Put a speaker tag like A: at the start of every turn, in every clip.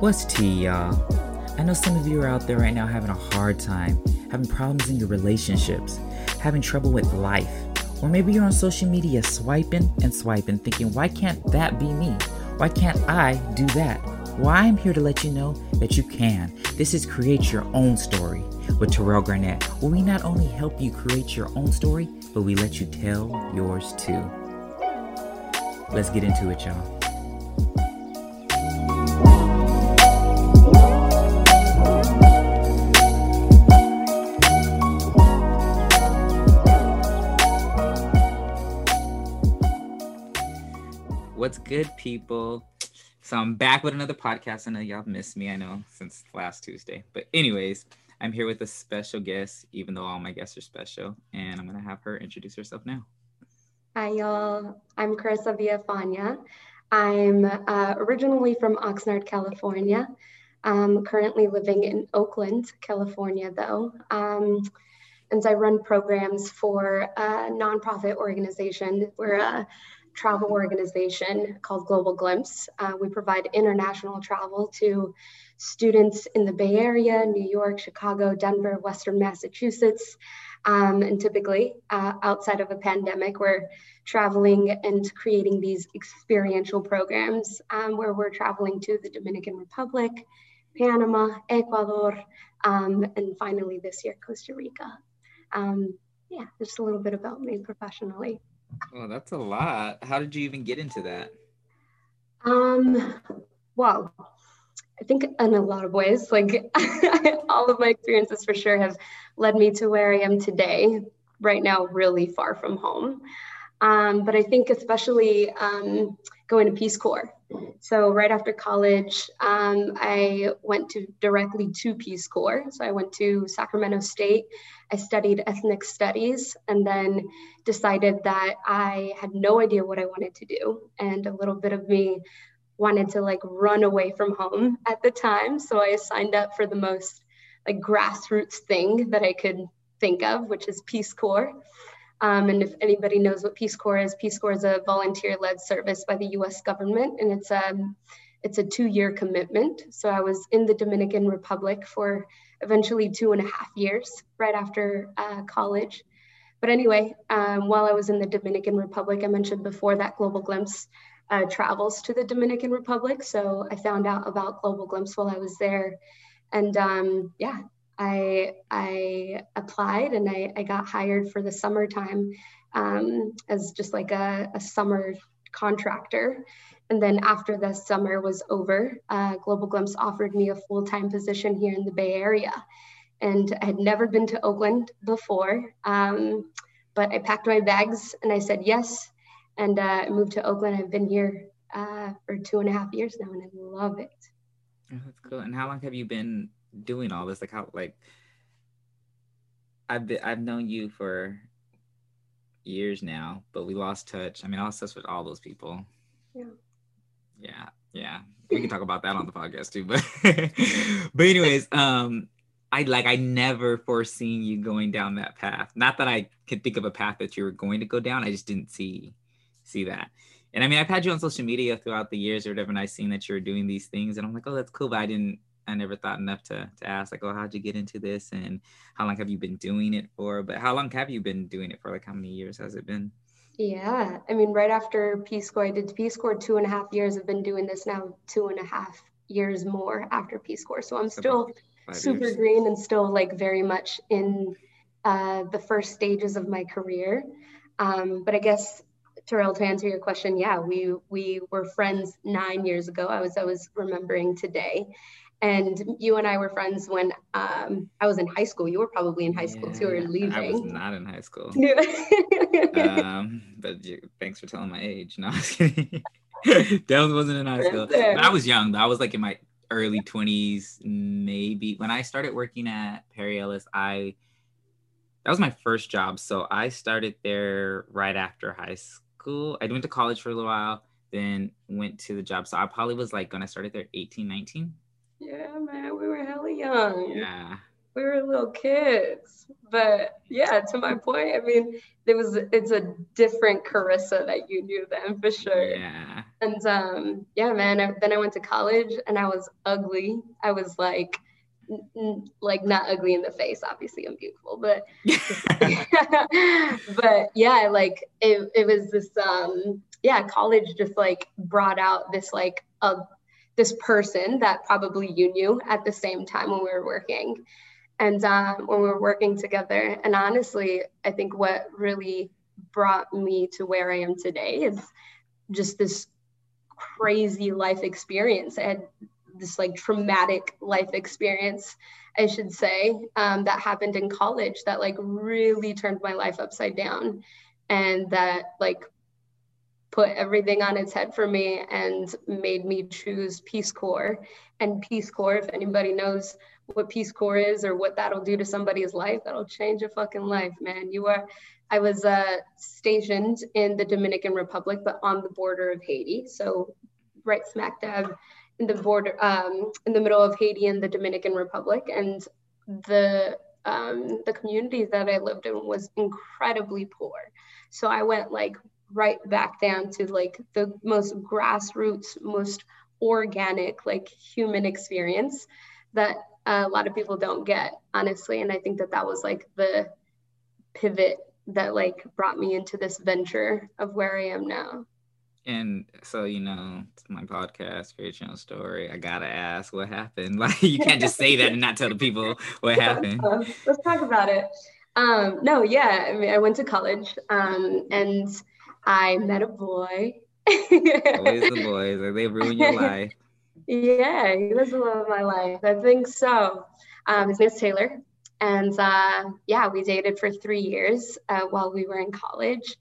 A: What's tea, y'all? I know some of you are out there right now having a hard time, having problems in your relationships, having trouble with life, or maybe you're on social media swiping and swiping, thinking, why can't that be me? Why can't I do that? Well, I'm here to let you know that you can. This is Create Your Own Story with Terrell Garnett, where we not only help you create your own story, but we let you tell yours too. Let's get into it, y'all. What's good, people? So I'm back with another podcast. I know y'all missed me. I know since last Tuesday, but anyways, I'm here with a special guest. Even though all my guests are special, and I'm gonna have her introduce herself now.
B: Hi, y'all. I'm Carissa Villafana. I'm uh, originally from Oxnard, California. I'm currently living in Oakland, California, though. Um, and I run programs for a nonprofit organization. We're a travel organization called Global Glimpse. Uh, we provide international travel to students in the Bay Area, New York, Chicago, Denver, Western Massachusetts. Um, and typically, uh, outside of a pandemic, we're traveling and creating these experiential programs um, where we're traveling to the Dominican Republic, Panama, Ecuador, um, and finally this year, Costa Rica. Um, yeah, just a little bit about me professionally.
A: Oh, that's a lot. How did you even get into that?
B: Um, well, I think in a lot of ways, like all of my experiences for sure have led me to where I am today, right now, really far from home. Um, but I think especially um, going to Peace Corps. So right after college, um, I went to directly to Peace Corps. So I went to Sacramento State. I studied ethnic studies and then decided that I had no idea what I wanted to do. And a little bit of me wanted to like run away from home at the time. So I signed up for the most like grassroots thing that I could think of, which is Peace Corps. Um, and if anybody knows what Peace Corps is, Peace Corps is a volunteer-led service by the U.S. government, and it's a um, it's a two-year commitment. So I was in the Dominican Republic for eventually two and a half years, right after uh, college. But anyway, um, while I was in the Dominican Republic, I mentioned before that Global Glimpse uh, travels to the Dominican Republic. So I found out about Global Glimpse while I was there, and um, yeah, I I applied and I, I got hired for the summertime um, as just like a, a, summer contractor. And then after the summer was over, uh, Global Glimpse offered me a full time position here in the Bay Area. And I had never been to Oakland before, um, but I packed my bags and I said yes. And uh, moved to Oakland. I've been here uh, for two and a half years now and I love it.
A: Oh, that's cool. And how long have you been doing all this? Like how like I've been, I've known you for years now, but we lost touch. I mean, I lost touch with all those people.
B: Yeah.
A: Yeah. Yeah. We can talk about that on the podcast too. But but anyways, um I like I never foreseen you going down that path. Not that I could think of a path that you were going to go down. I just didn't see see that. And I mean, I've had you on social media throughout the years or whatever, and I seen that you were doing these things, and I'm like, oh, that's cool. But I didn't I never thought enough to to ask like, oh, how'd you get into this, and how long have you been doing it for? But how long have you been doing it for? Like, how many years has it been?
B: Yeah, I mean, right after Peace Corps, I did Peace Corps two and a half years. I've been doing this now two and a half years more after Peace Corps. So I'm still super years. green and still like very much in uh, the first stages of my career. Um, but I guess Terrell, to answer your question, yeah, we we were friends nine years ago. I was I was remembering today, and you and I were friends when um, I was in high school. You were probably in high school too, or leaving. I
A: was not in high school. um, but you, thanks for telling my age. No, Definitely wasn't in high school. But I was young. I was like in my early 20s, maybe. When I started working at Perry Ellis, I that was my first job. So I started there right after high school. I went to college for a little while, then went to the job. So I probably was like when I started there 18, 19.
B: Yeah, man, we were hella young.
A: Yeah.
B: we were little kids. But yeah, to my point, I mean, it was it's a different Carissa that you knew then for sure.
A: Yeah.
B: And um, yeah, man. I, then I went to college and I was ugly. I was like, n- like not ugly in the face. Obviously, I'm beautiful, but but yeah, like it, it was this um, yeah, college just like brought out this like a this person that probably you knew at the same time when we were working and um, when we were working together. And honestly, I think what really brought me to where I am today is just this crazy life experience. I had this like traumatic life experience, I should say, um, that happened in college that like really turned my life upside down and that like put everything on its head for me and made me choose Peace Corps. And Peace Corps, if anybody knows what Peace Corps is or what that'll do to somebody's life, that'll change a fucking life, man. You are, I was uh, stationed in the Dominican Republic, but on the border of Haiti. So, right smack dab in the border, um, in the middle of Haiti and the Dominican Republic. And the um, the community that I lived in was incredibly poor. So I went like right back down to like the most grassroots, most organic, like human experience that a lot of people don't get, honestly. And I think that that was like the pivot that like brought me into this venture of where I am now.
A: And so, you know, my podcast, Channel Story, I gotta ask what happened. Like, you can't just say that and not tell the people what happened.
B: Let's talk about it. Um, no, yeah, I mean, I went to college um, and I met a boy.
A: Always the boys, or they ruin your life.
B: Yeah, he was the love of my life. I think so. Um, his name's Taylor. And uh, yeah, we dated for three years uh, while we were in college.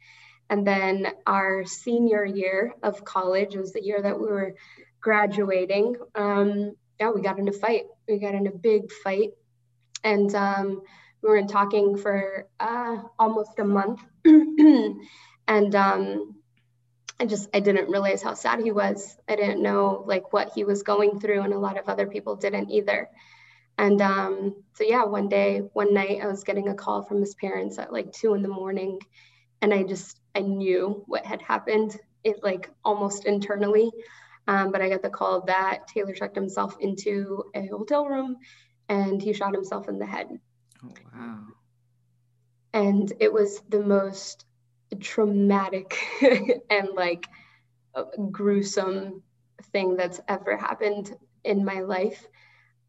B: And then our senior year of college was the year that we were graduating. Um, yeah, we got in a fight. We got in a big fight. And um, we were talking for uh, almost a month. and um, I just I didn't realize how sad he was. I didn't know like what he was going through, and a lot of other people didn't either. And um, so yeah, one day, one night, I was getting a call from his parents at like two in the morning, and I just I knew what had happened. It like almost internally, um, but I got the call that Taylor checked himself into a hotel room, and he shot himself in the head.
A: Oh wow!
B: And it was the most traumatic and like gruesome thing that's ever happened in my life.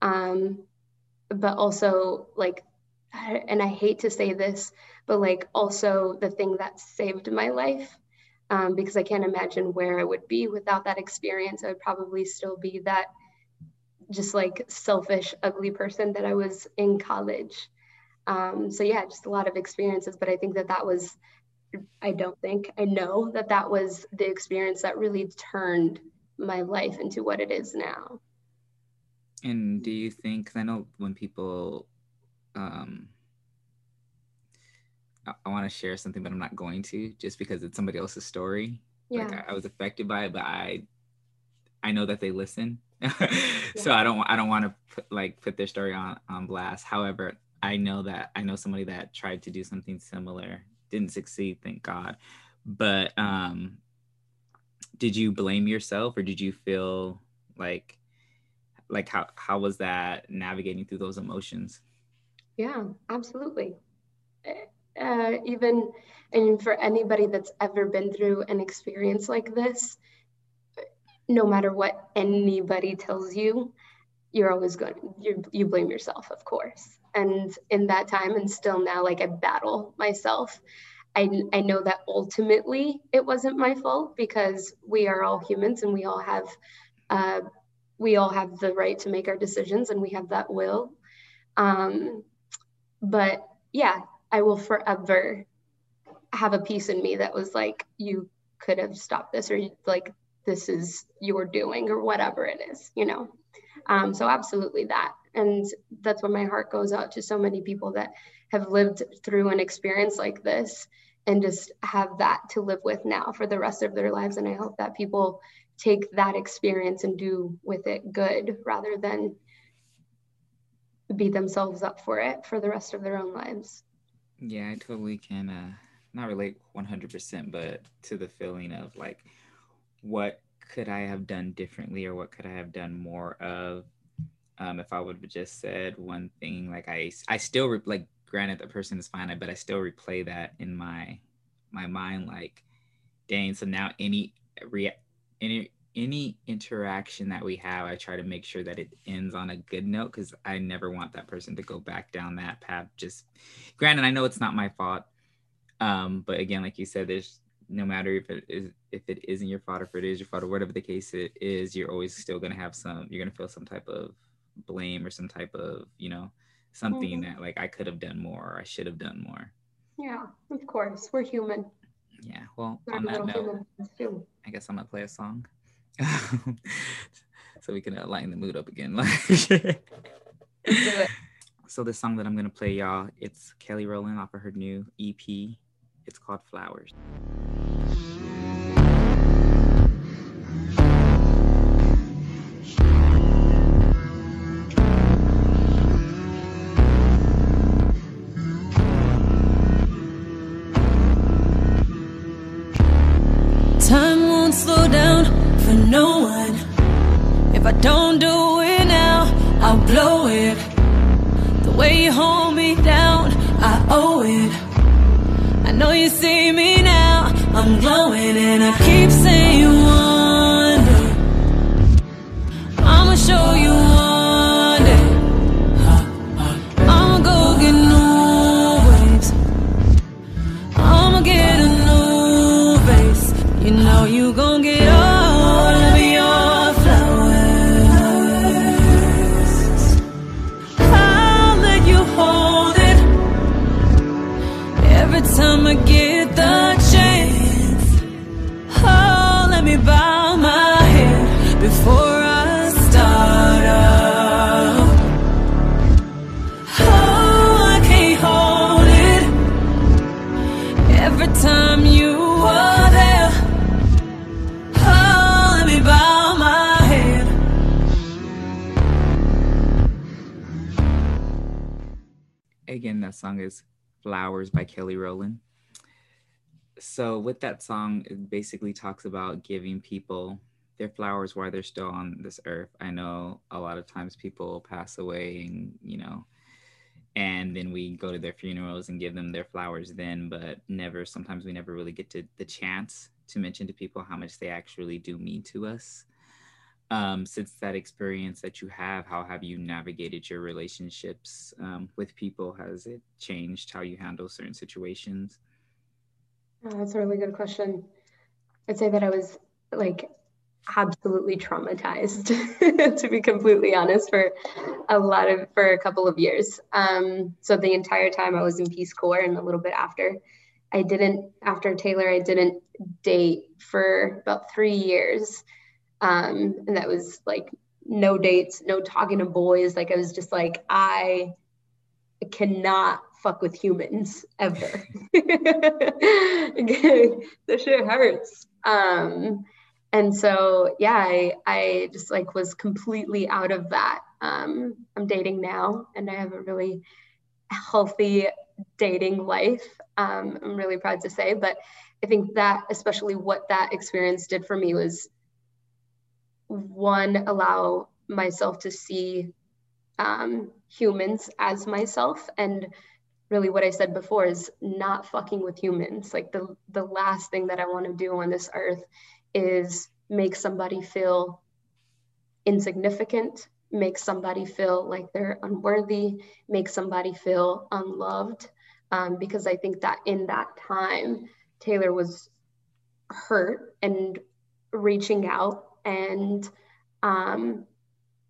B: Um, but also, like, and I hate to say this, but like, also the thing that saved my life. Um, because I can't imagine where I would be without that experience. I would probably still be that just like selfish, ugly person that I was in college. Um, so yeah, just a lot of experiences. But I think that that was I don't think, I know that that was the experience that really turned my life into what it is now.
A: And do you think, I know when people, um, I, I want to share something, but I'm not going to just because it's somebody else's story. Yeah. Like I, I was affected by it, but I, I know that they listen. so I don't, I don't want to put, like put their story on, on blast. However, I know that I know somebody that tried to do something similar didn't succeed, thank God. But um, did you blame yourself, or did you feel like like how how was that navigating through those emotions?
B: Yeah, absolutely. Uh, even and for anybody that's ever been through an experience like this, no matter what anybody tells you, you're always going you you blame yourself, of course. And in that time and still now like i battle myself. I, I know that ultimately it wasn't my fault because we are all humans and we all have uh, we all have the right to make our decisions and we have that will. Um, but yeah i will forever have a piece in me that was like you could have stopped this or like this is your doing or whatever it is you know um, so absolutely that and that's why my heart goes out to so many people that have lived through an experience like this and just have that to live with now for the rest of their lives and i hope that people take that experience and do with it good rather than beat themselves up for it for the rest of their own lives.
A: Yeah, I totally can uh not relate 100%, but to the feeling of like what could I have done differently or what could I have done more of? Um, if I would have just said one thing like I I still re- like granted the person is fine but I still replay that in my my mind like dang so now any re- any any interaction that we have I try to make sure that it ends on a good note because I never want that person to go back down that path just granted I know it's not my fault um, but again like you said there's no matter if it is if it isn't your fault or if it is your fault or whatever the case it is, you're always still gonna have some you're gonna feel some type of blame or some type of, you know, something mm-hmm. that like I could have done more or I should have done more.
B: Yeah, of course. We're human.
A: Yeah. Well We're on that note, I guess I'm gonna play a song. so we can uh, lighten the mood up again. Like So the song that I'm gonna play, y'all, it's Kelly Rowland off of her new EP. It's called Flowers.
C: You hold me down, I owe it I know you see me now. I'm glowing and I keep saying you wonder.
A: Song is Flowers by Kelly Rowland. So, with that song, it basically talks about giving people their flowers while they're still on this earth. I know a lot of times people pass away and, you know, and then we go to their funerals and give them their flowers then, but never, sometimes we never really get to the chance to mention to people how much they actually do mean to us um, since that experience that you have, how have you navigated your relationships um, with people? Has it changed how you handle certain situations?
B: Oh, that's a really good question. I'd say that I was like absolutely traumatized, to be completely honest, for a lot of for a couple of years. Um, so the entire time I was in Peace Corps and a little bit after, I didn't after Taylor, I didn't date for about three years. Um, and that was like no dates, no talking to boys. Like I was just like, I cannot fuck with humans ever. the shit hurts. Um, and so yeah, I I just like was completely out of that. Um, I'm dating now, and I have a really healthy dating life. Um, I'm really proud to say, but I think that especially what that experience did for me was one allow myself to see um, humans as myself. And really what i said before is not fucking with humans. Like the the last thing that i want to do on this earth is make somebody feel insignificant make somebody feel like they're unworthy make somebody feel unloved. Um, because i think that in that time taylor was hurt and reaching out and um,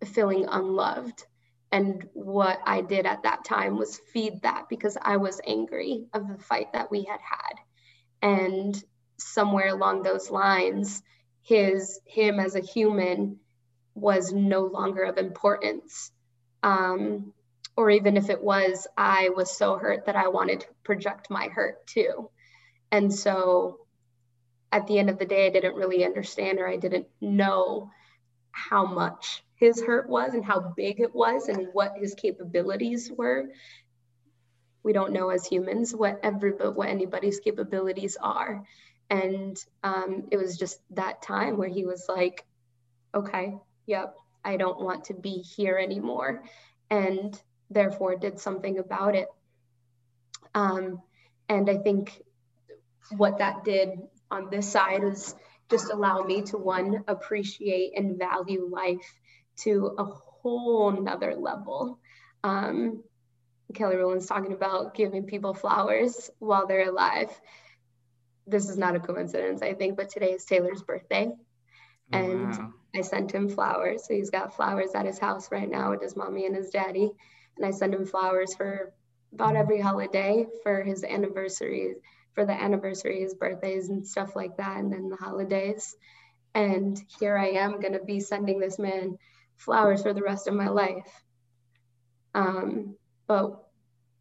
B: feeling unloved. And what I did at that time was feed that because I was angry of the fight that we had had. And somewhere along those lines, his him as a human was no longer of importance. Um, or even if it was, I was so hurt that I wanted to project my hurt too. And so at the end of the day, I didn't really understand or I didn't know how much his hurt was and how big it was and what his capabilities were. We don't know as humans what every what anybody's capabilities are. And um, it was just that time where he was like, okay, yep, I don't want to be here anymore. And therefore did something about it. Um, and I think what that did on this side is just allow me to one, appreciate and value life to a whole nother level. Um, Kelly Rowland's talking about giving people flowers while they're alive. This is not a coincidence, I think, but today is Taylor's birthday. And wow. I sent him flowers. So he's got flowers at his house right now with his mommy and his daddy. And I send him flowers for about every holiday for his anniversary, for the anniversaries, birthdays, and stuff like that, and then the holidays. And here I am going to be sending this man flowers for the rest of my life. Um, but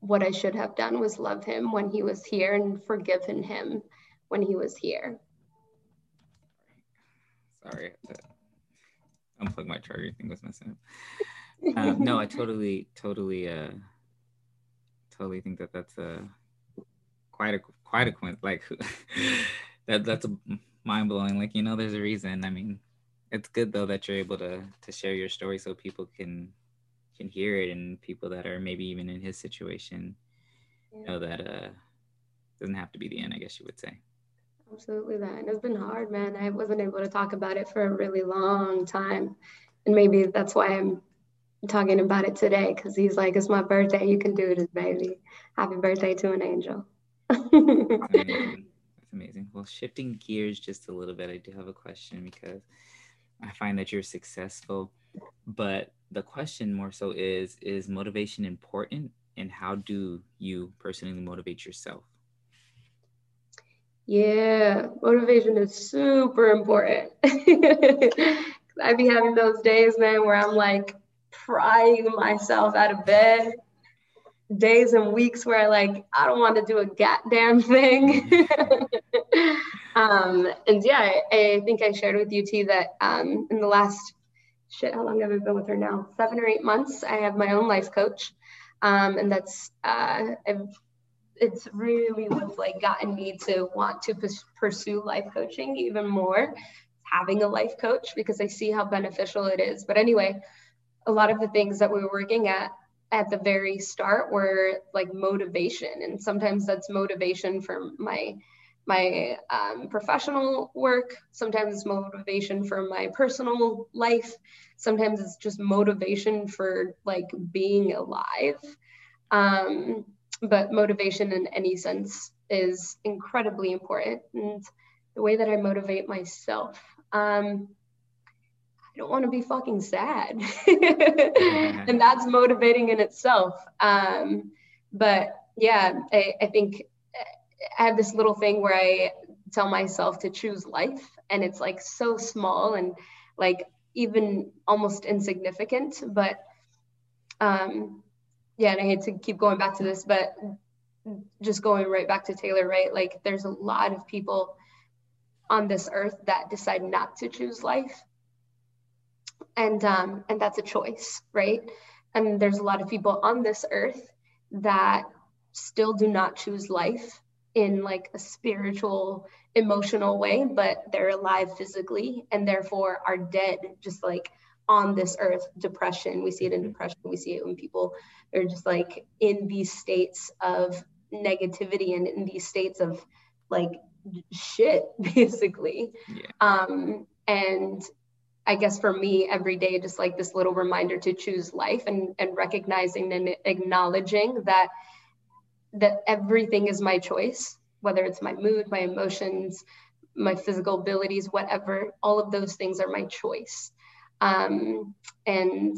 B: what I should have done was love him when he was here and forgiven him when he was here.
A: Sorry, unplug my charger thing was messing up. Um, no, I totally, totally, uh, totally think that that's a quite a quite a coincidence. Like that that's a mind blowing. Like you know, there's a reason. I mean, it's good though that you're able to to share your story so people can can hear it and people that are maybe even in his situation yeah. know that uh doesn't have to be the end. I guess you would say.
B: Absolutely that. And it's been hard, man. I wasn't able to talk about it for a really long time. And maybe that's why I'm talking about it today because he's like, it's my birthday. You can do this, baby. Happy birthday to an angel.
A: That's amazing. That's amazing. Well, shifting gears just a little bit, I do have a question because I find that you're successful. But the question more so is Is motivation important? And how do you personally motivate yourself?
B: Yeah, motivation is super important. I'd be having those days, man, where I'm like prying myself out of bed. Days and weeks where like I don't want to do a goddamn thing. um, and yeah, I, I, think I shared with you too that um, in the last shit, how long have I been with her now? Seven or eight months. I have my own life coach, um, and that's uh, I've it's really what's like gotten me to want to pursue life coaching even more having a life coach because i see how beneficial it is but anyway a lot of the things that we were working at at the very start were like motivation and sometimes that's motivation for my my um, professional work. Sometimes it's motivation for my personal life. Sometimes it's just motivation for like being alive. Um, but motivation in any sense is incredibly important. And the way that I motivate myself, um, don't want to be fucking sad. and that's motivating in itself. Um, but yeah, I, I think I have this little thing where I tell myself to choose life, and it's like so small and like even almost insignificant, but um, yeah, and I hate to keep going back to this, but just going right back to Taylor, right? Like there's a lot of people on this earth that decide not to choose life. And um, and that's a choice, right? And there's a lot of people on this earth that still do not choose life in like a spiritual, emotional way, but they're alive physically and therefore are dead, just like on this earth depression we see it in depression we see it when people are just like in these states of negativity and in these states of like shit basically yeah. um and i guess for me every day just like this little reminder to choose life and and recognizing and acknowledging that that everything is my choice whether it's my mood my emotions my physical abilities whatever all of those things are my choice um, and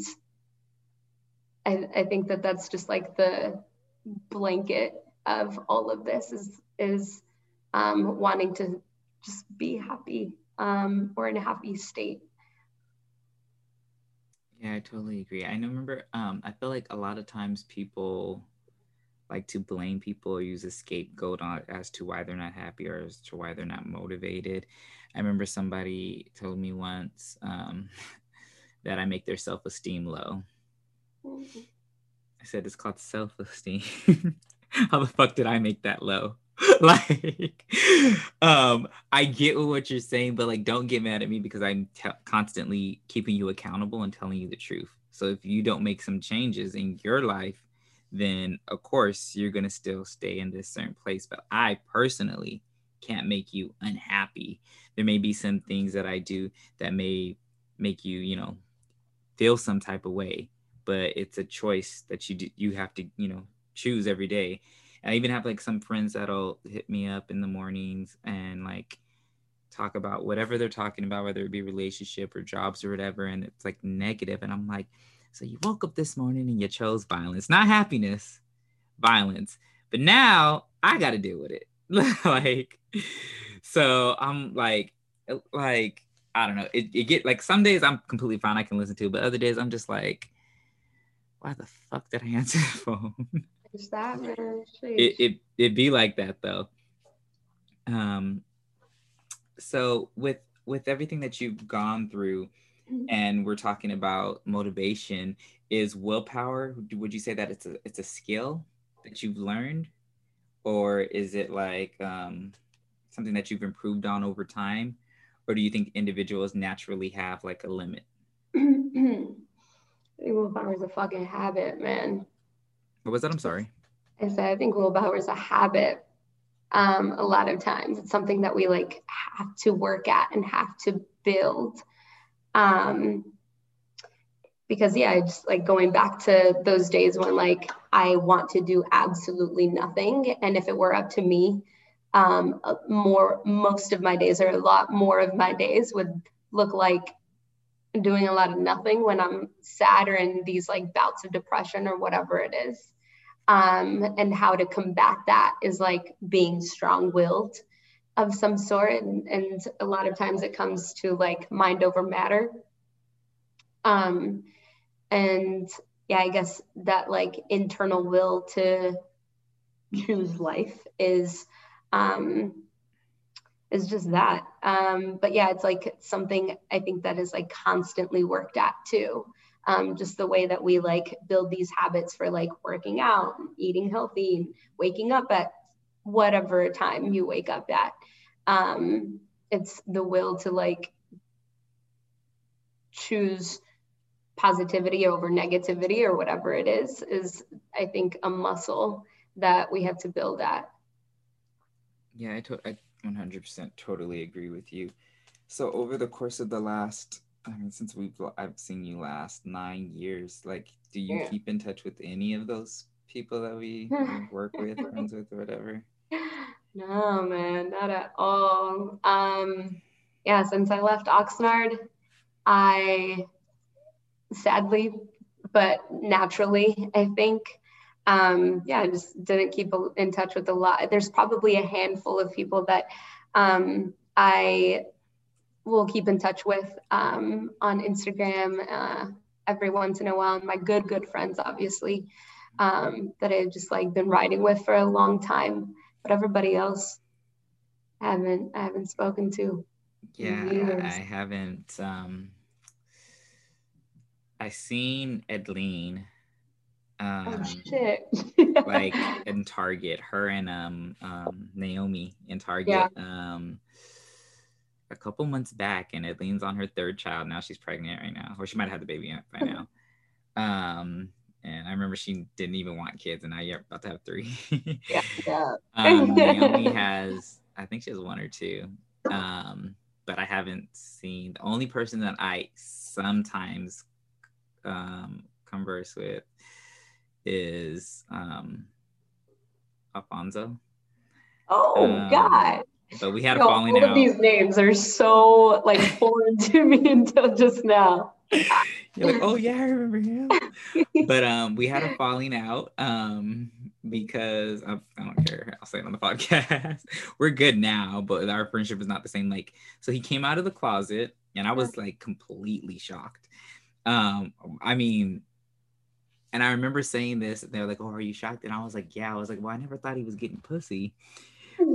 B: I, I think that that's just like the blanket of all of this is is um, wanting to just be happy um, or in a happy state.
A: Yeah, I totally agree. I remember um, I feel like a lot of times people like to blame people or use a scapegoat on as to why they're not happy or as to why they're not motivated. I remember somebody told me once, um, that I make their self esteem low. I said it's called self esteem. How the fuck did I make that low? like, um, I get what you're saying, but like, don't get mad at me because I'm t- constantly keeping you accountable and telling you the truth. So if you don't make some changes in your life, then of course you're gonna still stay in this certain place. But I personally can't make you unhappy. There may be some things that I do that may make you, you know, feel some type of way, but it's a choice that you do, you have to, you know, choose every day. I even have like some friends that'll hit me up in the mornings and like talk about whatever they're talking about, whether it be relationship or jobs or whatever, and it's like negative, and I'm like, so you woke up this morning and you chose violence, not happiness, violence. But now I got to deal with it. like, so I'm like, uh, like I don't know. It, it get like some days I'm completely fine. I can listen to, but other days I'm just like, why the fuck did I answer the phone?
B: Is that man?
A: it it it be like that though. Um. So with with everything that you've gone through, mm-hmm. and we're talking about motivation, is willpower? Would you say that it's a it's a skill that you've learned, or is it like um, something that you've improved on over time? or do you think individuals naturally have like a limit?
B: willpower is a fucking habit, man.
A: What was that? I'm sorry.
B: I said I think willpower is a habit. Um, a lot of times it's something that we like have to work at and have to build. Um, because yeah, just like going back to those days when like I want to do absolutely nothing, and if it were up to me, um, more most of my days or a lot more of my days would look like doing a lot of nothing when I'm sad or in these like bouts of depression or whatever it is. Um, and how to combat that is like being strong willed of some sort. And, and a lot of times it comes to like mind over matter. Um, and yeah, I guess that like internal will to choose life is um, is just that. Um, but yeah, it's like something I think that is like constantly worked at too. Um, just the way that we like build these habits for like working out, eating healthy, waking up at whatever time you wake up at. Um, it's the will to like choose positivity over negativity or whatever it is, is I think a muscle that we have to build at.
A: Yeah, I, to- I 100% totally agree with you. So over the course of the last, I mean, since we've I've seen you last nine years, like, do you yeah. keep in touch with any of those people that we work with, friends with, or whatever?
B: No, man, not at all. Um, yeah, since I left Oxnard, I sadly, but naturally, I think um, yeah, I just didn't keep in touch with a lot. There's probably a handful of people that um, I will keep in touch with um, on Instagram uh, every once in a while. And my good, good friends, obviously, um, that I've just like been riding with for a long time. But everybody else, I haven't, I haven't spoken to.
A: Yeah, I haven't. Um, I seen Edleen
B: Oh, um, oh shit!
A: like in Target, her and um, um Naomi in Target. Yeah. Um, a couple months back, and Edleen's on her third child. Now she's pregnant right now, or she might have the baby by now. um, and I remember she didn't even want kids, and now you're about to have three.
B: yeah. yeah.
A: um, Naomi has, I think she has one or two. Um, but I haven't seen the only person that I sometimes um converse with is um, Alfonso.
B: Oh um, God!
A: But we had a falling
B: all
A: out.
B: All of these names are so like foreign to me until just now.
A: You're like, oh yeah, I remember him. but um, we had a falling out um because I, I don't care. I'll say it on the podcast. We're good now, but our friendship is not the same. Like, so he came out of the closet, and I was like completely shocked. Um, I mean, and I remember saying this, and they were like, "Oh, are you shocked?" And I was like, "Yeah." I was like, "Well, I never thought he was getting pussy."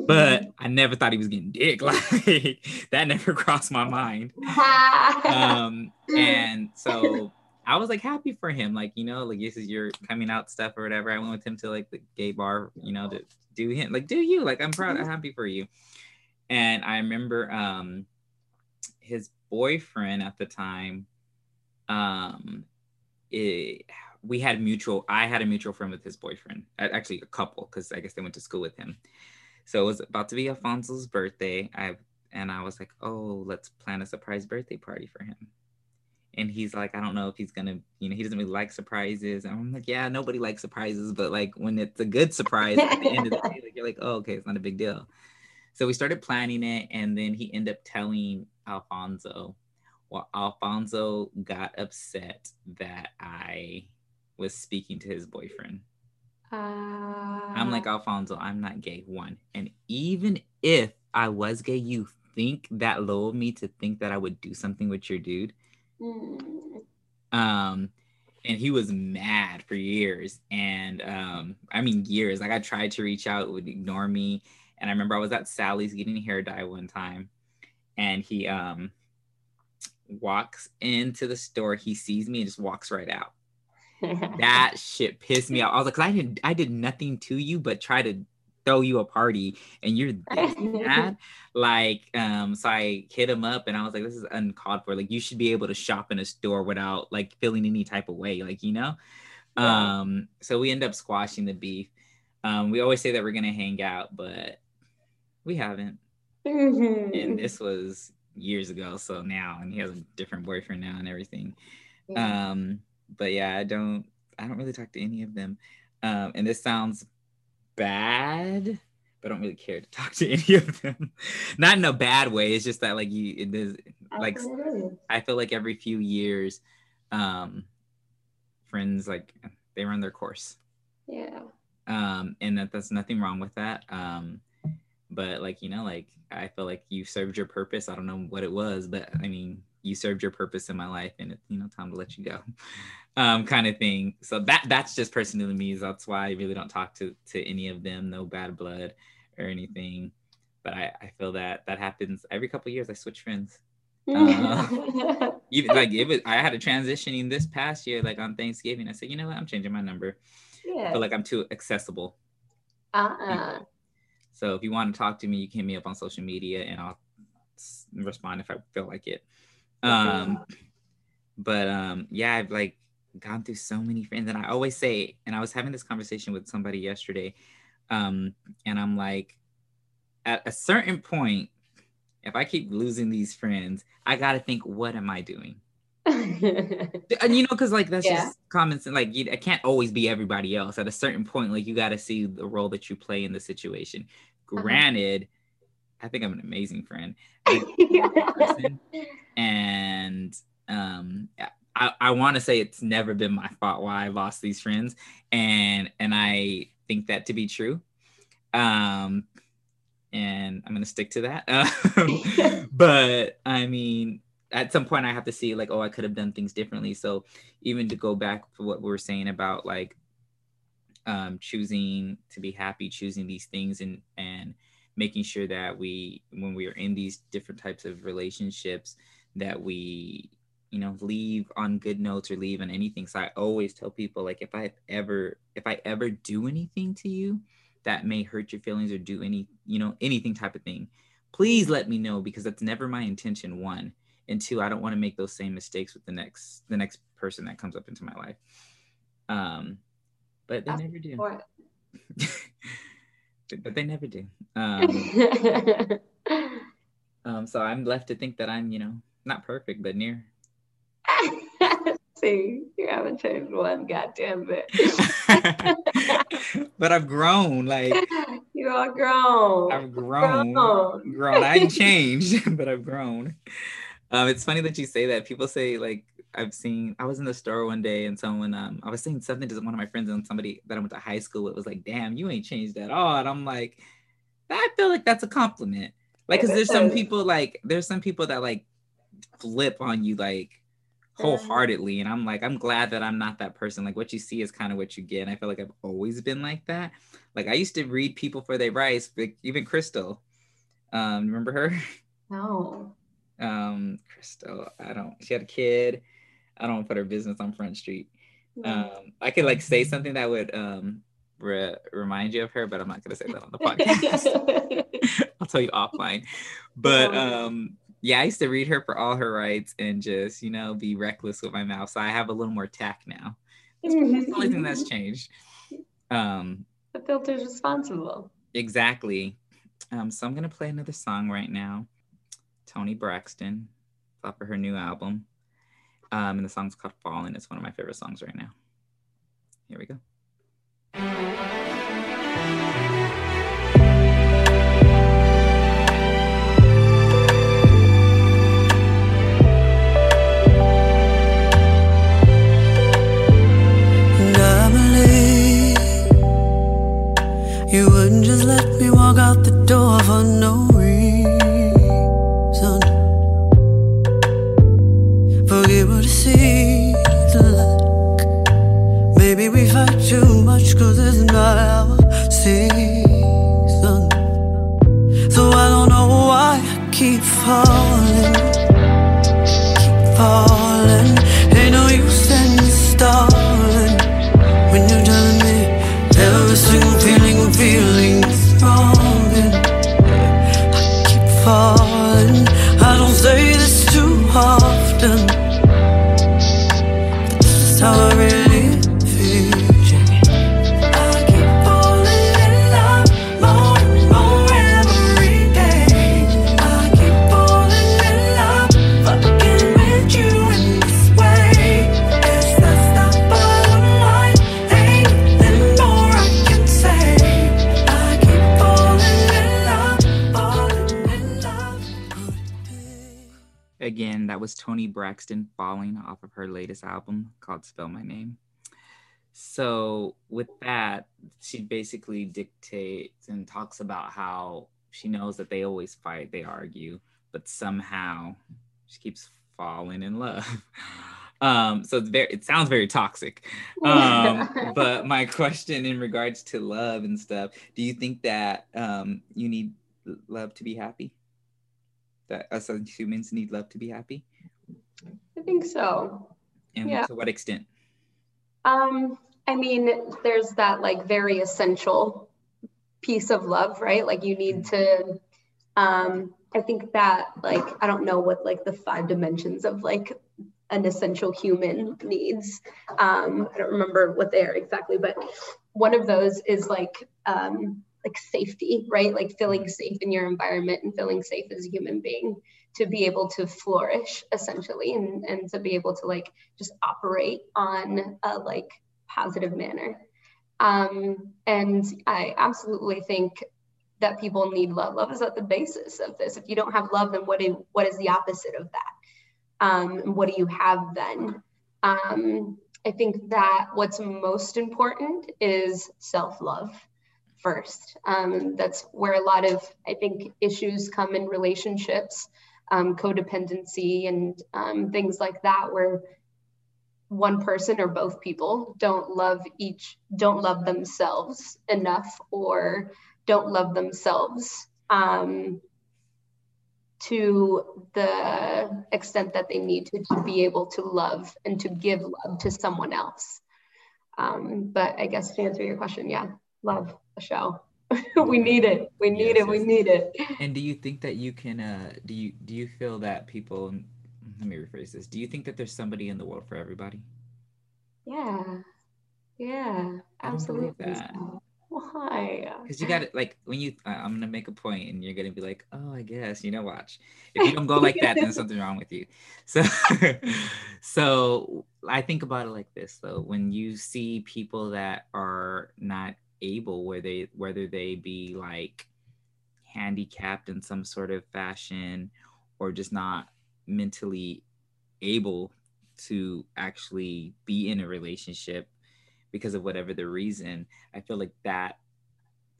A: but I never thought he was getting dick. Like that never crossed my mind. um, and so I was like happy for him. Like, you know, like this is your coming out stuff or whatever. I went with him to like the gay bar, you know, to do him. Like, do you? Like, I'm proud, I'm happy for you. And I remember um his boyfriend at the time, um, it, we had mutual, I had a mutual friend with his boyfriend, actually a couple, because I guess they went to school with him. So it was about to be Alfonso's birthday. I and I was like, oh, let's plan a surprise birthday party for him. And he's like, I don't know if he's gonna, you know, he doesn't really like surprises. And I'm like, yeah, nobody likes surprises, but like when it's a good surprise at the end of the day, like you're like, oh, okay, it's not a big deal. So we started planning it, and then he ended up telling Alfonso. Well, Alfonso got upset that I was speaking to his boyfriend. Uh, I'm like, Alfonso, I'm not gay, one. And even if I was gay, you think that low of me to think that I would do something with your dude. Mm. Um, and he was mad for years. And um, I mean years. Like I tried to reach out, would ignore me. And I remember I was at Sally's getting hair dye one time, and he um walks into the store, he sees me and just walks right out that shit pissed me off. I was like, I didn't, I did nothing to you, but try to throw you a party, and you're that like, um, so I hit him up, and I was like, this is uncalled for. Like, you should be able to shop in a store without like feeling any type of way, like you know. Yeah. Um, so we end up squashing the beef. Um, we always say that we're gonna hang out, but we haven't. Mm-hmm. And this was years ago, so now, and he has a different boyfriend now and everything. Yeah. Um, but yeah, I don't I don't really talk to any of them. Um, and this sounds bad, but I don't really care to talk to any of them. Not in a bad way. It's just that like you it is like I feel like every few years, um, friends like they run their course.
B: Yeah.
A: Um, and that there's nothing wrong with that. Um, but like you know, like I feel like you served your purpose. I don't know what it was, but I mean, you served your purpose in my life and it's you know time to let you go um kind of thing. So that that's just personally me that's why i really don't talk to to any of them no bad blood or anything. But i i feel that that happens every couple years i switch friends. Uh, even like it was i had a transitioning this past year like on thanksgiving i said you know what? I'm changing my number. Yeah. I feel like i'm too accessible. Uh-uh. so if you want to talk to me you can hit me up on social media and i'll respond if i feel like it um, but um, yeah, I've like gone through so many friends, and I always say, and I was having this conversation with somebody yesterday, um, and I'm like, at a certain point, if I keep losing these friends, I got to think, what am I doing? and you know, because like that's yeah. just common sense. Like, you, I can't always be everybody else. At a certain point, like you got to see the role that you play in the situation. Uh-huh. I think I'm an amazing friend. and um, I, I want to say it's never been my fault why I lost these friends, and and I think that to be true. Um, and I'm gonna stick to that. but I mean, at some point, I have to see like, oh, I could have done things differently. So even to go back to what we were saying about like um, choosing to be happy, choosing these things, and and making sure that we when we are in these different types of relationships that we you know leave on good notes or leave on anything. So i always tell people like if i ever if i ever do anything to you that may hurt your feelings or do any you know anything type of thing please let me know because that's never my intention one and two i don't want to make those same mistakes with the next the next person that comes up into my life. Um but they never do but they never do. Um, um, so I'm left to think that I'm, you know, not perfect, but near.
B: See, you haven't changed one goddamn bit.
A: but I've grown. Like
B: you are grown.
A: I've grown. Grown. grown. I ain't changed, but I've grown. Um, it's funny that you say that. People say like I've seen. I was in the store one day and someone. Um, I was saying something to one of my friends and somebody that I went to high school with was like, "Damn, you ain't changed at all." And I'm like, I feel like that's a compliment. Like, cause there's some people like there's some people that like flip on you like, wholeheartedly. And I'm like, I'm glad that I'm not that person. Like what you see is kind of what you get. And I feel like I've always been like that. Like I used to read people for their rights, like even Crystal. Um, remember her?
B: No.
A: Um, Crystal, I don't she had a kid. I don't put her business on Front Street. Um, I could like say something that would um re- remind you of her, but I'm not gonna say that on the podcast. I'll tell you offline. But um yeah, I used to read her for all her rights and just, you know, be reckless with my mouth. So I have a little more tact now. It's the only thing that's changed. Um
B: the filter's responsible.
A: Exactly. Um, so I'm gonna play another song right now. Toni Braxton, off of her new album. Um, and the song's called Falling. It's one of my favorite songs right now. Here we go.
C: You wouldn't just let me walk out the door for no cause it's not our season. So I don't know why I keep falling, keep falling. Ain't no use in stalling when you're telling me every single feeling I'm feeling wrong. I keep falling. I don't say this too often. But this is how I really
A: that was Toni Braxton falling off of her latest album called Spell My Name. So, with that, she basically dictates and talks about how she knows that they always fight, they argue, but somehow she keeps falling in love. Um, so it's very, it sounds very toxic. Um, but my question in regards to love and stuff, do you think that um, you need love to be happy? That us as humans need love to be happy?
B: I think so.
A: And
B: Yeah.
A: to what extent?
B: Um, I mean, there's that like very essential piece of love, right? Like you need to um I think that like I don't know what like the five dimensions of like an essential human needs. Um, I don't remember what they are exactly, but one of those is like um like safety, right? Like feeling safe in your environment and feeling safe as a human being to be able to flourish essentially and, and to be able to like just operate on a like positive manner. Um, and I absolutely think that people need love. Love is at the basis of this. If you don't have love, then what is, what is the opposite of that? Um, what do you have then? Um, I think that what's most important is self love first. Um, that's where a lot of, I think, issues come in relationships, um, codependency, and um, things like that, where one person or both people don't love each, don't love themselves enough, or don't love themselves um, to the extent that they need to, to be able to love and to give love to someone else. Um, but I guess to answer your question, yeah, love a show. we need it. We need
A: Yes,
B: it. We need it.
A: And do you think that you can uh do you do you feel that people let me rephrase this. Do you think that there's somebody in the world for everybody?
B: Yeah. Yeah.
A: I don't believe
B: Absolutely. so. Why?
A: Because you got it like when you I- I'm gonna make a point and you're gonna be like, oh I guess, you know, watch. If you don't go like that, then something's wrong with you. So so I think about it like this though. When you see people that are not able, where they whether they be like handicapped in some sort of fashion or just not mentally able to actually be in a relationship because of whatever the reason i feel like that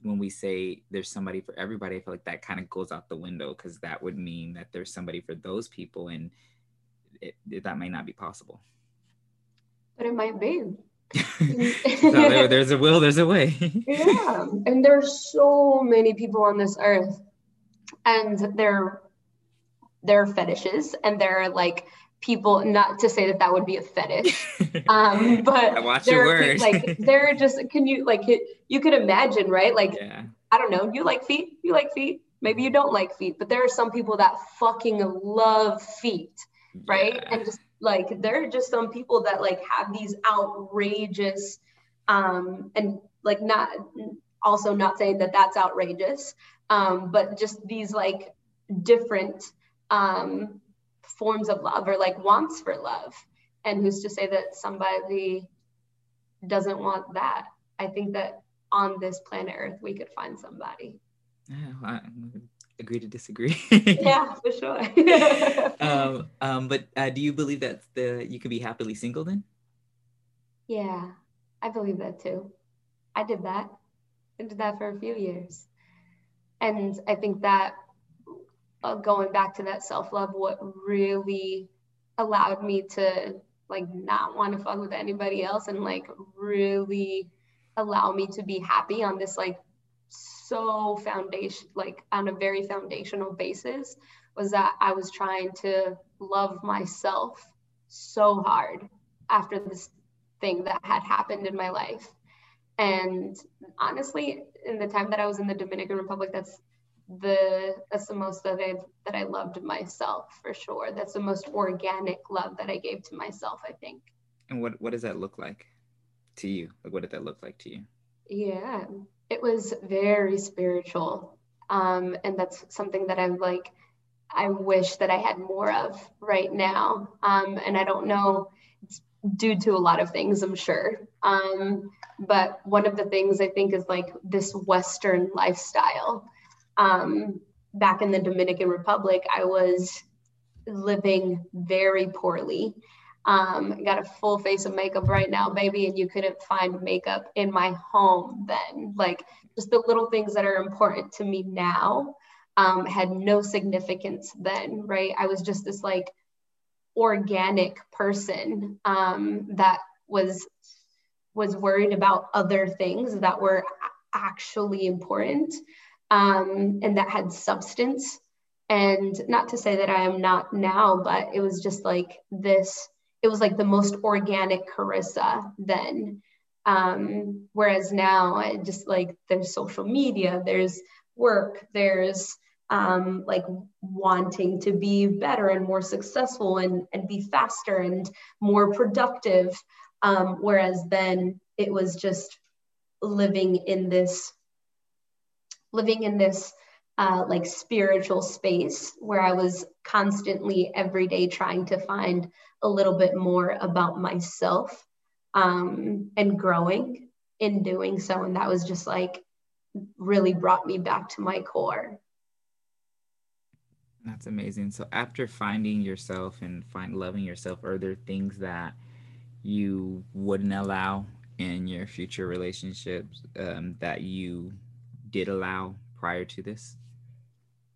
A: when we say there's somebody for everybody i feel like that kind of goes out the window because that would mean that there's somebody for those people and it, it, that may not be possible.
B: But it might be.
A: So there, there's a will, there's a way.
B: yeah, and there's so many people on this earth, and they're they're fetishes, and they're like people not to say that that would be a fetish um but
A: I watch your words.
B: like they're just can you like you could imagine right like yeah. i don't know you like feet you like feet maybe you don't like feet but there are some people that fucking love feet right yeah. and just like there are just some people that like have these outrageous um and like not also not saying that that's outrageous um but just these like different um forms of love or like wants for love. And who's to say that somebody doesn't want that? I think that on this planet earth we could find somebody.
A: Yeah, I agree to disagree.
B: yeah, for sure.
A: um, um, but uh, do you believe that the you can be happily single then?
B: Yeah, I believe that too. I did that. I did that for a few years, and I think that uh, going back to that self love, what really allowed me to like not want to fuck with anybody else and like really allow me to be happy on this like so foundation like on a very foundational basis was that I was trying to love myself so hard after this thing that had happened in my life. And honestly, in the time that I was in the Dominican Republic, that's the that's the most that I've that I loved myself for sure. That's the most organic love that I gave to myself, I think.
A: And what what does that look like to you? Like what did that look like to you?
B: Yeah it was very spiritual. Um, and that's something that I'm like, I wish that I had more of right now. Um, and I don't know, it's due to a lot of things, I'm sure. Um, but one of the things I think is like this Western lifestyle. Um, back in the Dominican Republic, I was living very poorly um, got a full face of makeup right now, baby, and you couldn't find makeup in my home then. Like just the little things that are important to me now um, had no significance then, right? I was just this like organic person um, that was was worried about other things that were actually important um, and that had substance. And not to say that I am not now, but it was just like this it was like the most organic Carissa then. Um, whereas now I just like there's social media, there's work, there's um, like wanting to be better and more successful and, and be faster and more productive. Um, whereas then it was just living in this living in this uh, like spiritual space where I was constantly every day trying to find a little bit more about myself um, and growing in doing so. And that was just like really brought me back to my core.
A: That's amazing. So after finding yourself and find loving yourself, are there things that you wouldn't allow in your future relationships um, that you did allow prior to this?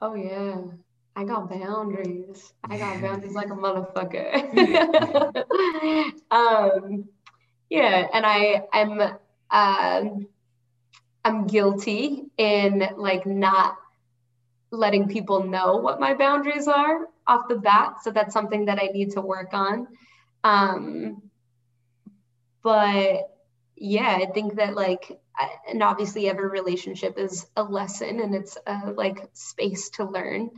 B: Oh yeah. I got boundaries. I got boundaries like a motherfucker. um, yeah, and I I'm um I'm guilty in like not letting people know what my boundaries are off the bat. So that's something that I need to work on. Um, but yeah, I think that like, and obviously every relationship is a lesson and it's a like space to learn.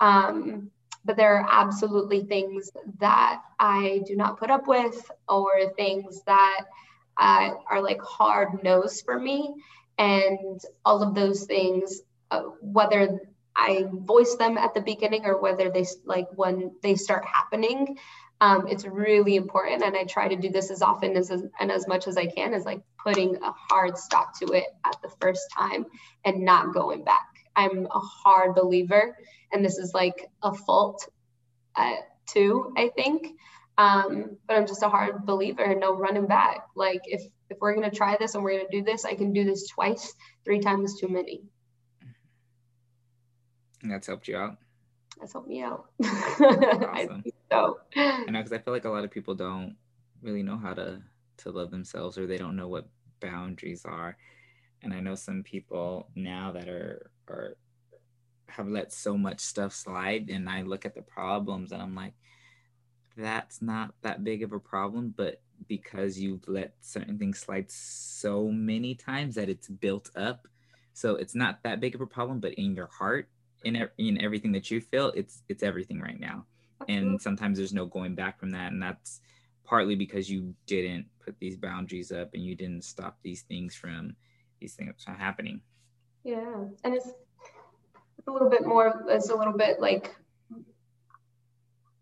B: Um, but there are absolutely things that I do not put up with or things that uh, are like hard no's for me. And all of those things, uh, whether I voice them at the beginning or whether they like when they start happening, um, it's really important. And I try to do this as often as, and as much as I can is like putting a hard stop to it at the first time and not going back. I'm a hard believer, and this is like a fault uh, too, I think. Um, but I'm just a hard believer, no running back. Like if if we're gonna try this and we're gonna do this, I can do this twice, three times too many.
A: And that's helped you out.
B: That's helped me out.
A: Awesome. so. I know because I feel like a lot of people don't really know how to to love themselves or they don't know what boundaries are. And I know some people now that are are have let so much stuff slide and I look at the problems and I'm like, that's not that big of a problem, but because you've let certain things slide so many times that it's built up. So it's not that big of a problem, but in your heart, in in everything that you feel, it's it's everything right now. And sometimes there's no going back from that, and that's partly because you didn't put these boundaries up and you didn't stop these things from these things are happening.
B: Yeah, and it's a little bit more. It's a little bit like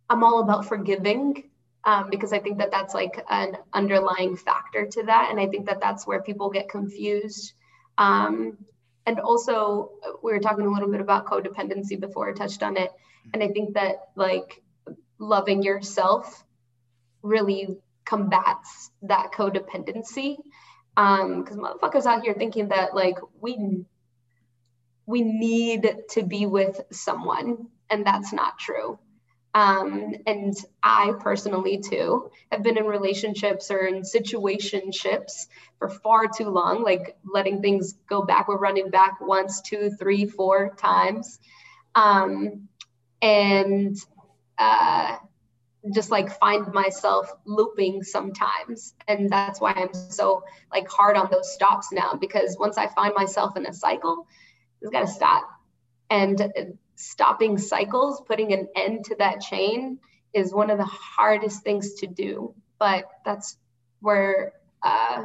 B: I'm all about forgiving um, because I think that that's like an underlying factor to that. And I think that that's where people get confused. Um, and also, we were talking a little bit about codependency before I touched on it. And I think that like loving yourself really combats that codependency. Um, because motherfuckers out here thinking that like we we need to be with someone, and that's not true. Um, and I personally, too, have been in relationships or in situationships for far too long, like letting things go back. We're running back once, two, three, four times. Um, and uh, just like find myself looping sometimes. And that's why I'm so like hard on those stops now, because once I find myself in a cycle, it's got to stop. And stopping cycles, putting an end to that chain is one of the hardest things to do. But that's where uh,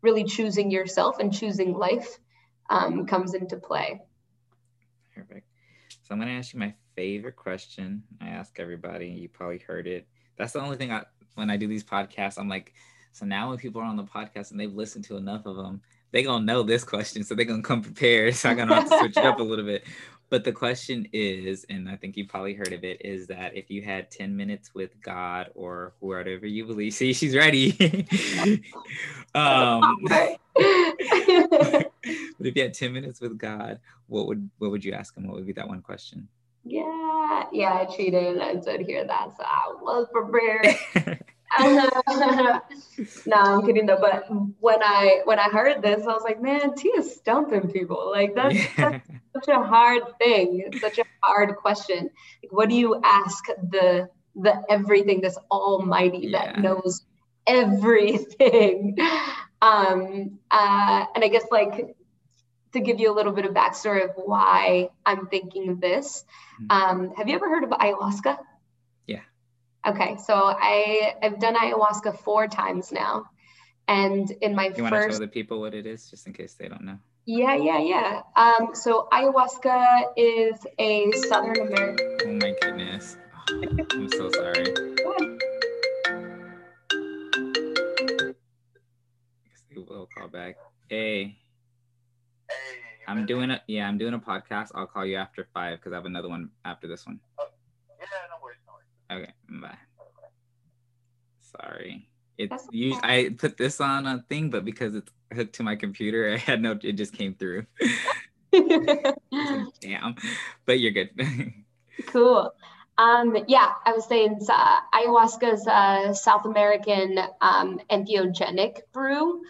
B: really choosing yourself and choosing life um, comes into play.
A: Perfect. So I'm going to ask you my favorite question. I ask everybody. You probably heard it. That's the only thing I when I do these podcasts. I'm like, so now when people are on the podcast and they've listened to enough of them, they're gonna know this question, so they're gonna come prepared. So I'm gonna have to switch it up a little bit. But the question is, and I think you probably heard of it, is that if you had 10 minutes with God or whatever you believe, see, she's ready. um, but if you had 10 minutes with God, what would what would you ask him? What would be that one question?
B: Yeah, yeah, I cheated and I did hear that, so I was prepared. no, I'm kidding though. But when I when I heard this, I was like, man, T is stumping people. Like that's, yeah. that's such a hard thing. It's such a hard question. Like, what do you ask the the everything, this Almighty yeah. that knows everything? Um, uh, and I guess like to give you a little bit of backstory of why I'm thinking this. Mm-hmm. Um, have you ever heard of ayahuasca? Yeah. Okay, so I I've done ayahuasca four times now, and in my
A: you first. You want to tell the people what it is, just in case they don't know.
B: Yeah, yeah, yeah. Um, so ayahuasca is a Southern American.
A: Oh my goodness! Oh, I'm so sorry. We'll call back. Hey.
D: Hey.
A: I'm doing a yeah. I'm doing a podcast. I'll call you after five because I have another one after this one.
D: Oh, yeah, no worries.
A: Okay, bye. Sorry. It's you. I put this on a thing, but because it's hooked to my computer, I had no. It just came through. Damn, but you're good.
B: cool. Um, yeah, I was saying uh, ayahuasca is a South American um, entheogenic brew.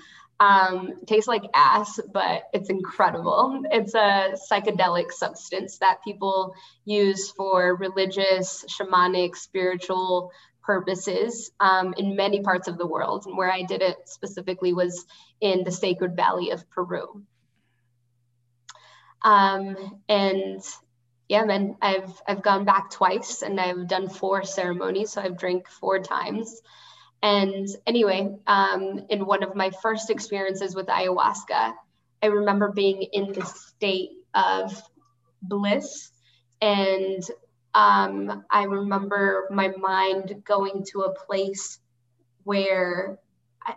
B: Um, tastes like ass, but it's incredible. It's a psychedelic substance that people use for religious, shamanic, spiritual purposes um, in many parts of the world. And where I did it specifically was in the Sacred Valley of Peru. Um, and yeah, man, I've I've gone back twice and I've done four ceremonies, so I've drank four times. And anyway, um, in one of my first experiences with ayahuasca, I remember being in the state of bliss. And um, I remember my mind going to a place where I,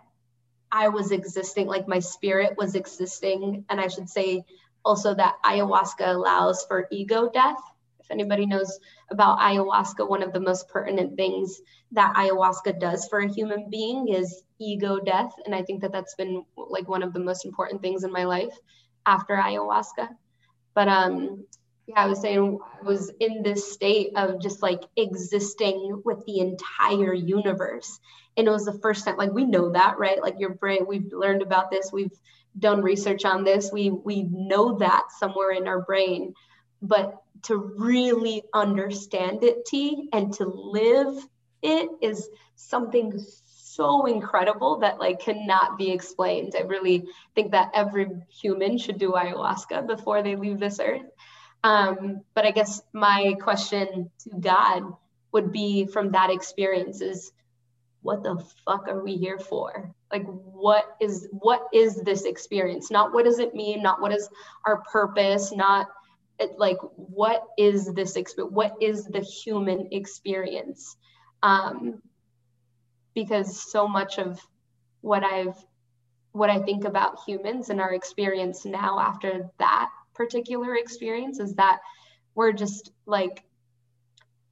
B: I was existing, like my spirit was existing. And I should say also that ayahuasca allows for ego death if anybody knows about ayahuasca, one of the most pertinent things that ayahuasca does for a human being is ego death. And I think that that's been like one of the most important things in my life after ayahuasca. But um, yeah, I was saying I was in this state of just like existing with the entire universe. And it was the first time, like we know that, right? Like your brain, we've learned about this, we've done research on this, we we know that somewhere in our brain. But to really understand it, T, and to live it is something so incredible that like cannot be explained. I really think that every human should do ayahuasca before they leave this earth. Um, but I guess my question to God would be from that experience is what the fuck are we here for? Like what is what is this experience? Not what does it mean, not what is our purpose, not like what is this experience? What is the human experience? Um, because so much of what I've what I think about humans and our experience now after that particular experience is that we're just like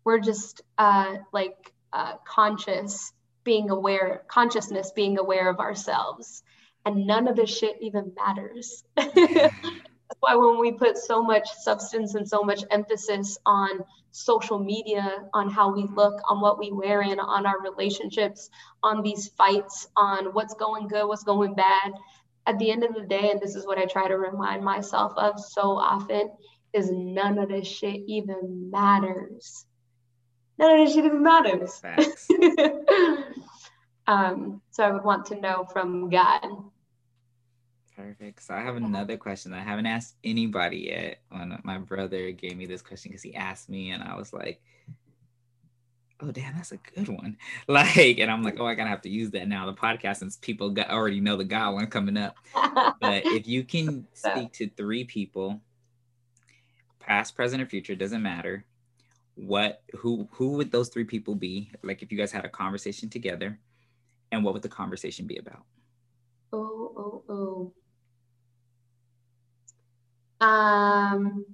B: we're just uh, like uh, conscious being aware consciousness being aware of ourselves and none of this shit even matters that's why when we put so much substance and so much emphasis on social media on how we look on what we wear in on our relationships on these fights on what's going good what's going bad at the end of the day, and this is what I try to remind myself of so often, is none of this shit even matters. None of this shit even matters. um, so I would want to know from God.
A: Perfect. So I have uh-huh. another question I haven't asked anybody yet. When my brother gave me this question because he asked me, and I was like, oh damn that's a good one. Like and i'm like oh i gotta have to use that now the podcast since people got, already know the god one coming up. But if you can speak to three people past present or future doesn't matter what who who would those three people be? Like if you guys had a conversation together and what would the conversation be about?
B: Oh oh oh um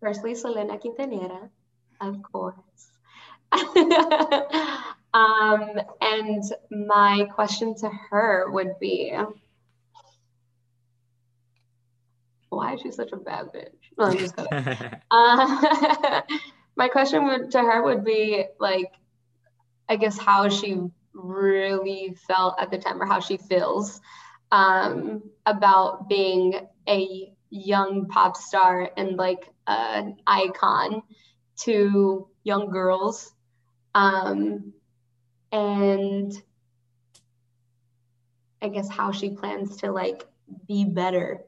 B: firstly selena quintanilla of course um, and my question to her would be why is she such a bad bitch? No, I'm just uh, my question would, to her would be like, I guess how she really felt at the time or how she feels um, about being a young pop star and like an icon to young girls um, and I guess how she plans to like be better.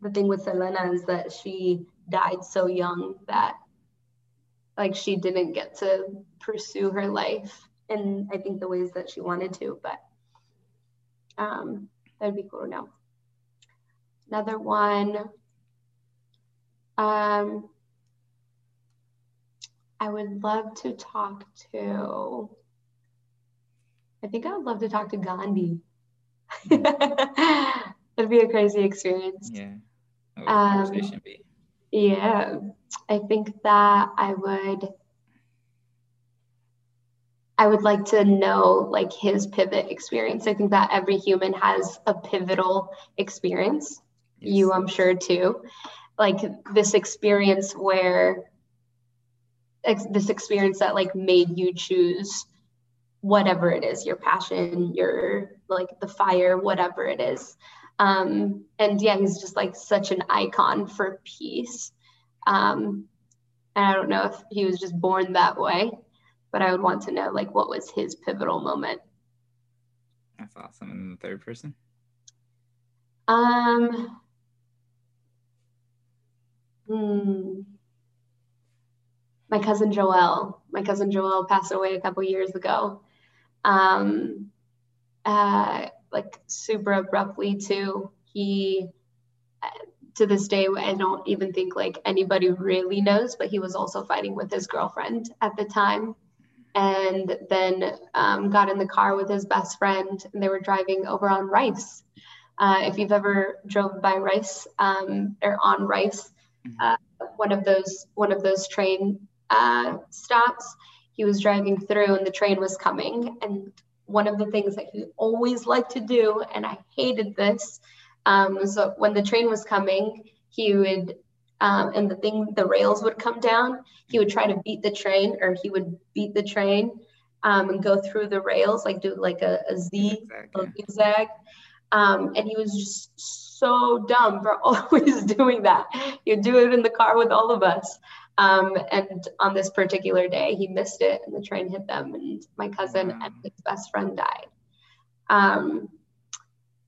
B: The thing with Selena is that she died so young that like she didn't get to pursue her life in I think the ways that she wanted to, but um, that'd be cool to know. Another one. Um, I would love to talk to, I think I would love to talk to Gandhi. It'd be a crazy experience.
A: Yeah. Um, conversation be?
B: Yeah. I think that I would I would like to know like his pivot experience. I think that every human has a pivotal experience. Yes. You, I'm sure, too. Like this experience where ex- this experience that like made you choose whatever it is your passion your like the fire whatever it is. Um and yeah he's just like such an icon for peace. Um and i don't know if he was just born that way but i would want to know like what was his pivotal moment.
A: That's awesome. And the third person?
B: Um hmm my cousin Joelle. My cousin Joelle passed away a couple years ago. Um, uh, like super abruptly too. He, to this day, I don't even think like anybody really knows, but he was also fighting with his girlfriend at the time. And then um, got in the car with his best friend, and they were driving over on Rice. Uh, if you've ever drove by Rice um, or on Rice. Uh, one of those one of those train uh, stops. He was driving through and the train was coming. And one of the things that he always liked to do, and I hated this, um, was when the train was coming, he would um, and the thing, the rails would come down, he would try to beat the train or he would beat the train um, and go through the rails, like do like a, a Z, a zigzag. Um, and he was just so dumb for always doing that. He'd do it in the car with all of us. Um, and on this particular day, he missed it and the train hit them, and my cousin and his best friend died. Um,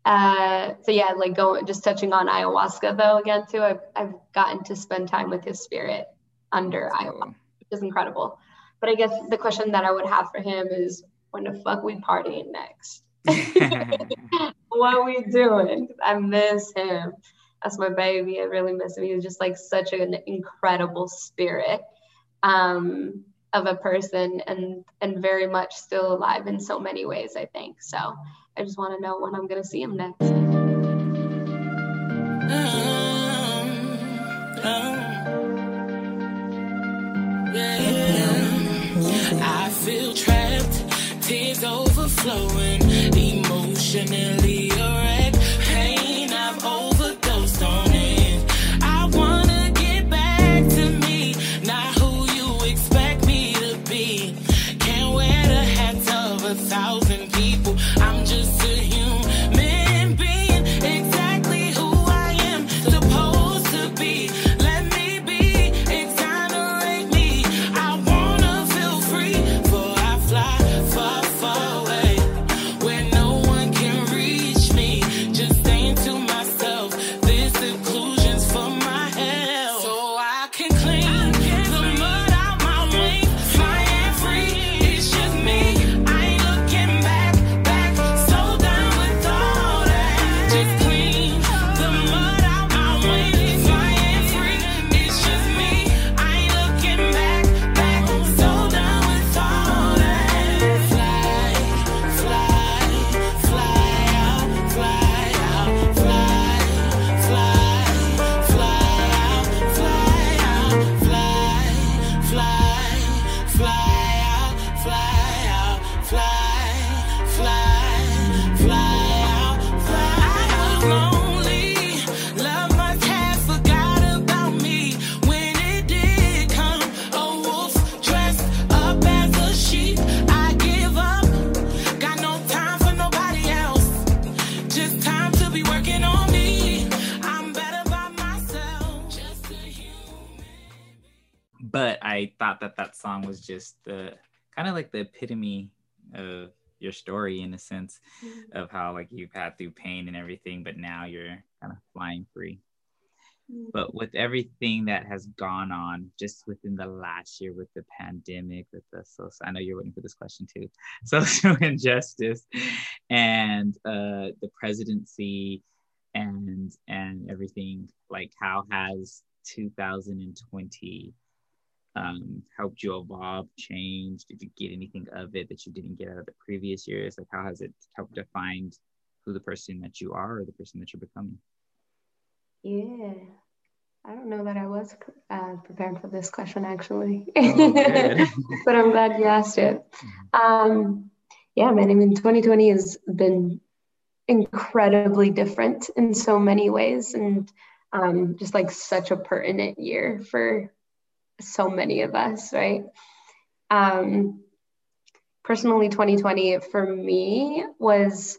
B: uh, so yeah, like going just touching on ayahuasca though again too. I've I've gotten to spend time with his spirit under ayahuasca, which is incredible. But I guess the question that I would have for him is when the fuck we partying next? what are we doing? I miss him. That's my baby. I really miss him. He was just like such an incredible spirit um, of a person and and very much still alive in so many ways, I think. So I just want to know when I'm gonna see him next.
E: I feel trapped, tears overflowing, was just
A: the kind of like the epitome of your story in a sense of how like you've had through pain and everything, but now you're kind of flying free. But with everything that has gone on just within the last year with the pandemic, with the so I know you're waiting for this question too, social injustice and uh, the presidency and and everything, like how has 2020 um, helped you evolve, change? Did you get anything of it that you didn't get out of the previous years? Like, how has it helped define who the person that you are or the person that you're becoming?
B: Yeah. I don't know that I was uh, prepared for this question actually,
A: Oh,
B: but I'm glad you asked it. Um, yeah, man, I mean, 2020 has been incredibly different in so many ways and um, just like such a pertinent year for so many of us, right? Um, personally, 2020 for me was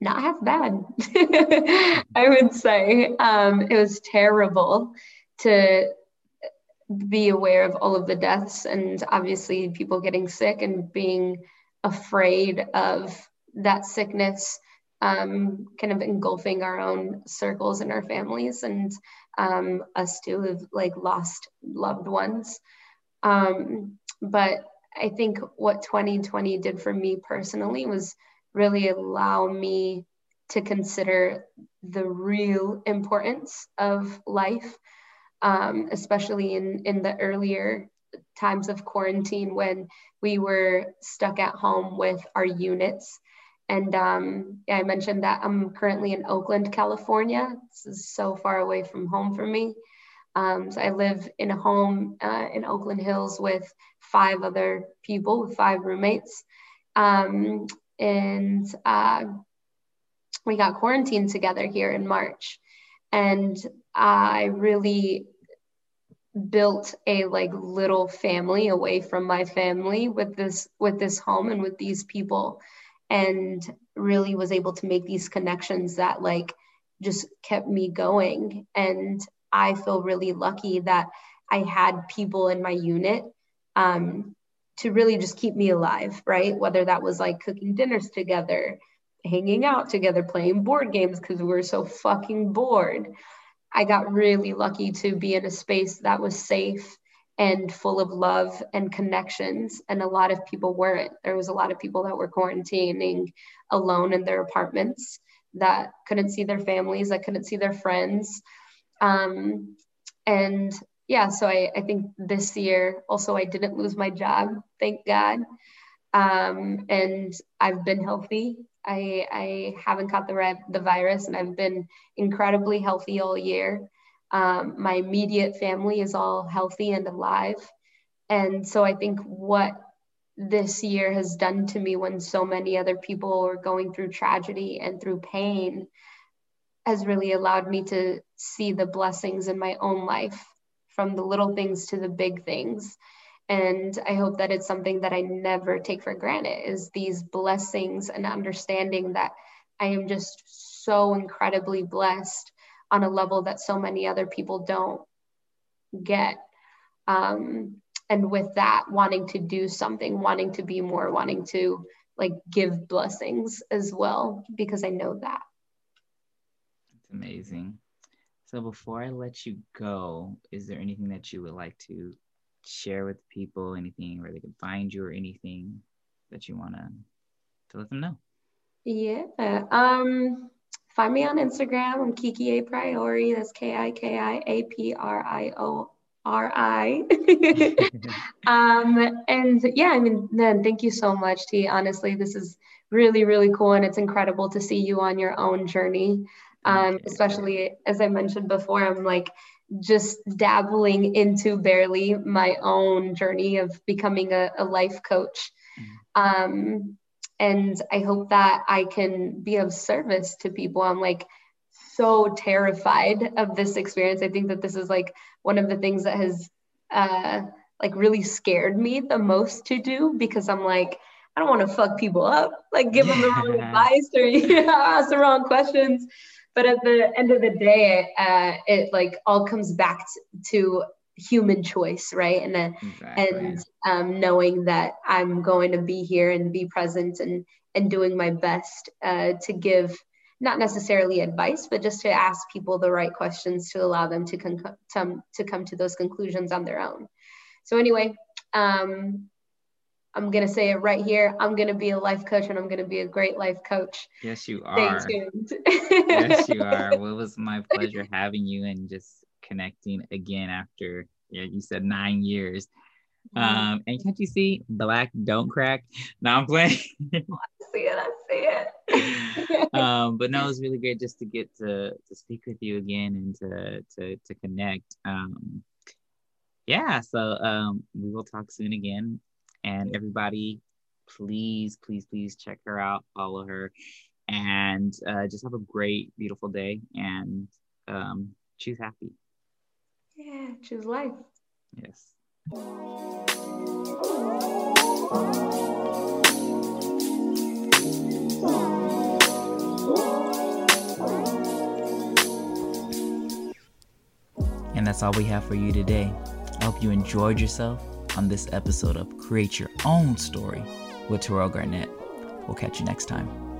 B: not half bad, I would say. Um, it was terrible to be aware of all of the deaths and obviously people getting sick and being afraid of that sickness um, kind of engulfing our own circles and our families and um, us too have like lost loved ones. Um, but I think what 2020 did for me personally was really allow me to consider the real importance of life, um, especially in, in the earlier times of quarantine when we were stuck at home with our units. And um, I mentioned that I'm currently in Oakland, California. This is so far away from home for me. Um, so I live in a home uh, in Oakland Hills with five other people, with five roommates. Um, and uh, we got quarantined together here in March. and I really built a like little family away from my family with this with this home and with these people and really was able to make these connections that like just kept me going. And i feel really lucky that i had people in my unit um, to really just keep me alive right? Whether that was like cooking dinners together hanging out together playing board games because we were so fucking bored. I got really lucky to be in a space that was safe and full of love and connections. And a lot of people weren't. There was a lot of people that were quarantining alone in their apartments that couldn't see their families, that couldn't see their friends. Um, and yeah, so I, I think this year also I didn't lose my job, thank God. Um, and I've been healthy I, I haven't caught the, the virus and I've been incredibly healthy all year. Um, my immediate family is all healthy and alive. And so I think what this year has done to me when so many other people are going through tragedy and through pain has really allowed me to see the blessings in my own life from the little things to the big things and i hope that it's something that i never take for granted is these blessings and understanding that i am just so incredibly blessed on a level that so many other people don't get. Um, and with that wanting to do something wanting to be more wanting to like give blessings as well because i know that.
A: It's amazing. So before i let you go is there anything that you would like to share with people? Anything where they can find you or anything that you want to to let them know?
B: Yeah um find me on instagram. I'm kiki a priori. That's k-i-k-i-a-p-r-i-o-r-i um and yeah i mean then thank you so much t. Honestly this is really really cool and it's incredible to see you on your own journey. Um, especially as i mentioned before i'm like just dabbling into barely my own journey of becoming a, a life coach. Mm-hmm. Um, and I hope that I can be of service to people. I'm like so terrified of this experience. I think that this is like one of the things that has uh, like really scared me the most to do because I'm like, I don't want to fuck people up, like give them the wrong advice or you know, ask the wrong questions but at the end of the day uh, it like all comes back to, human choice right and then exactly. and um, knowing that i'm going to be here and be present and and doing my best uh, to give not necessarily advice but just to ask people the right questions to allow them to, con- to, to come to those conclusions on their own so anyway um, I'm going to say it right here. I'm going to be a life coach and I'm going to be a great life coach.
A: Yes, you are. Stay tuned. yes, you are. Well, it was my pleasure having you and just connecting again after, yeah, you said nine years. Um, and can't you see black don't crack? Now I'm playing.
B: I see it. I see
A: it. um, but no, it was really great just to get to to speak with you again and to to to connect. Um, yeah, so um, we will talk soon again. And everybody, please, please, please check her out, follow her, and uh, just have a great, beautiful day and um, choose happy.
B: Yeah, choose life.
A: Yes. And that's all we have for you today. I hope you enjoyed yourself on this episode of Create Your Own Story with Terrell Garnett. We'll catch you next time.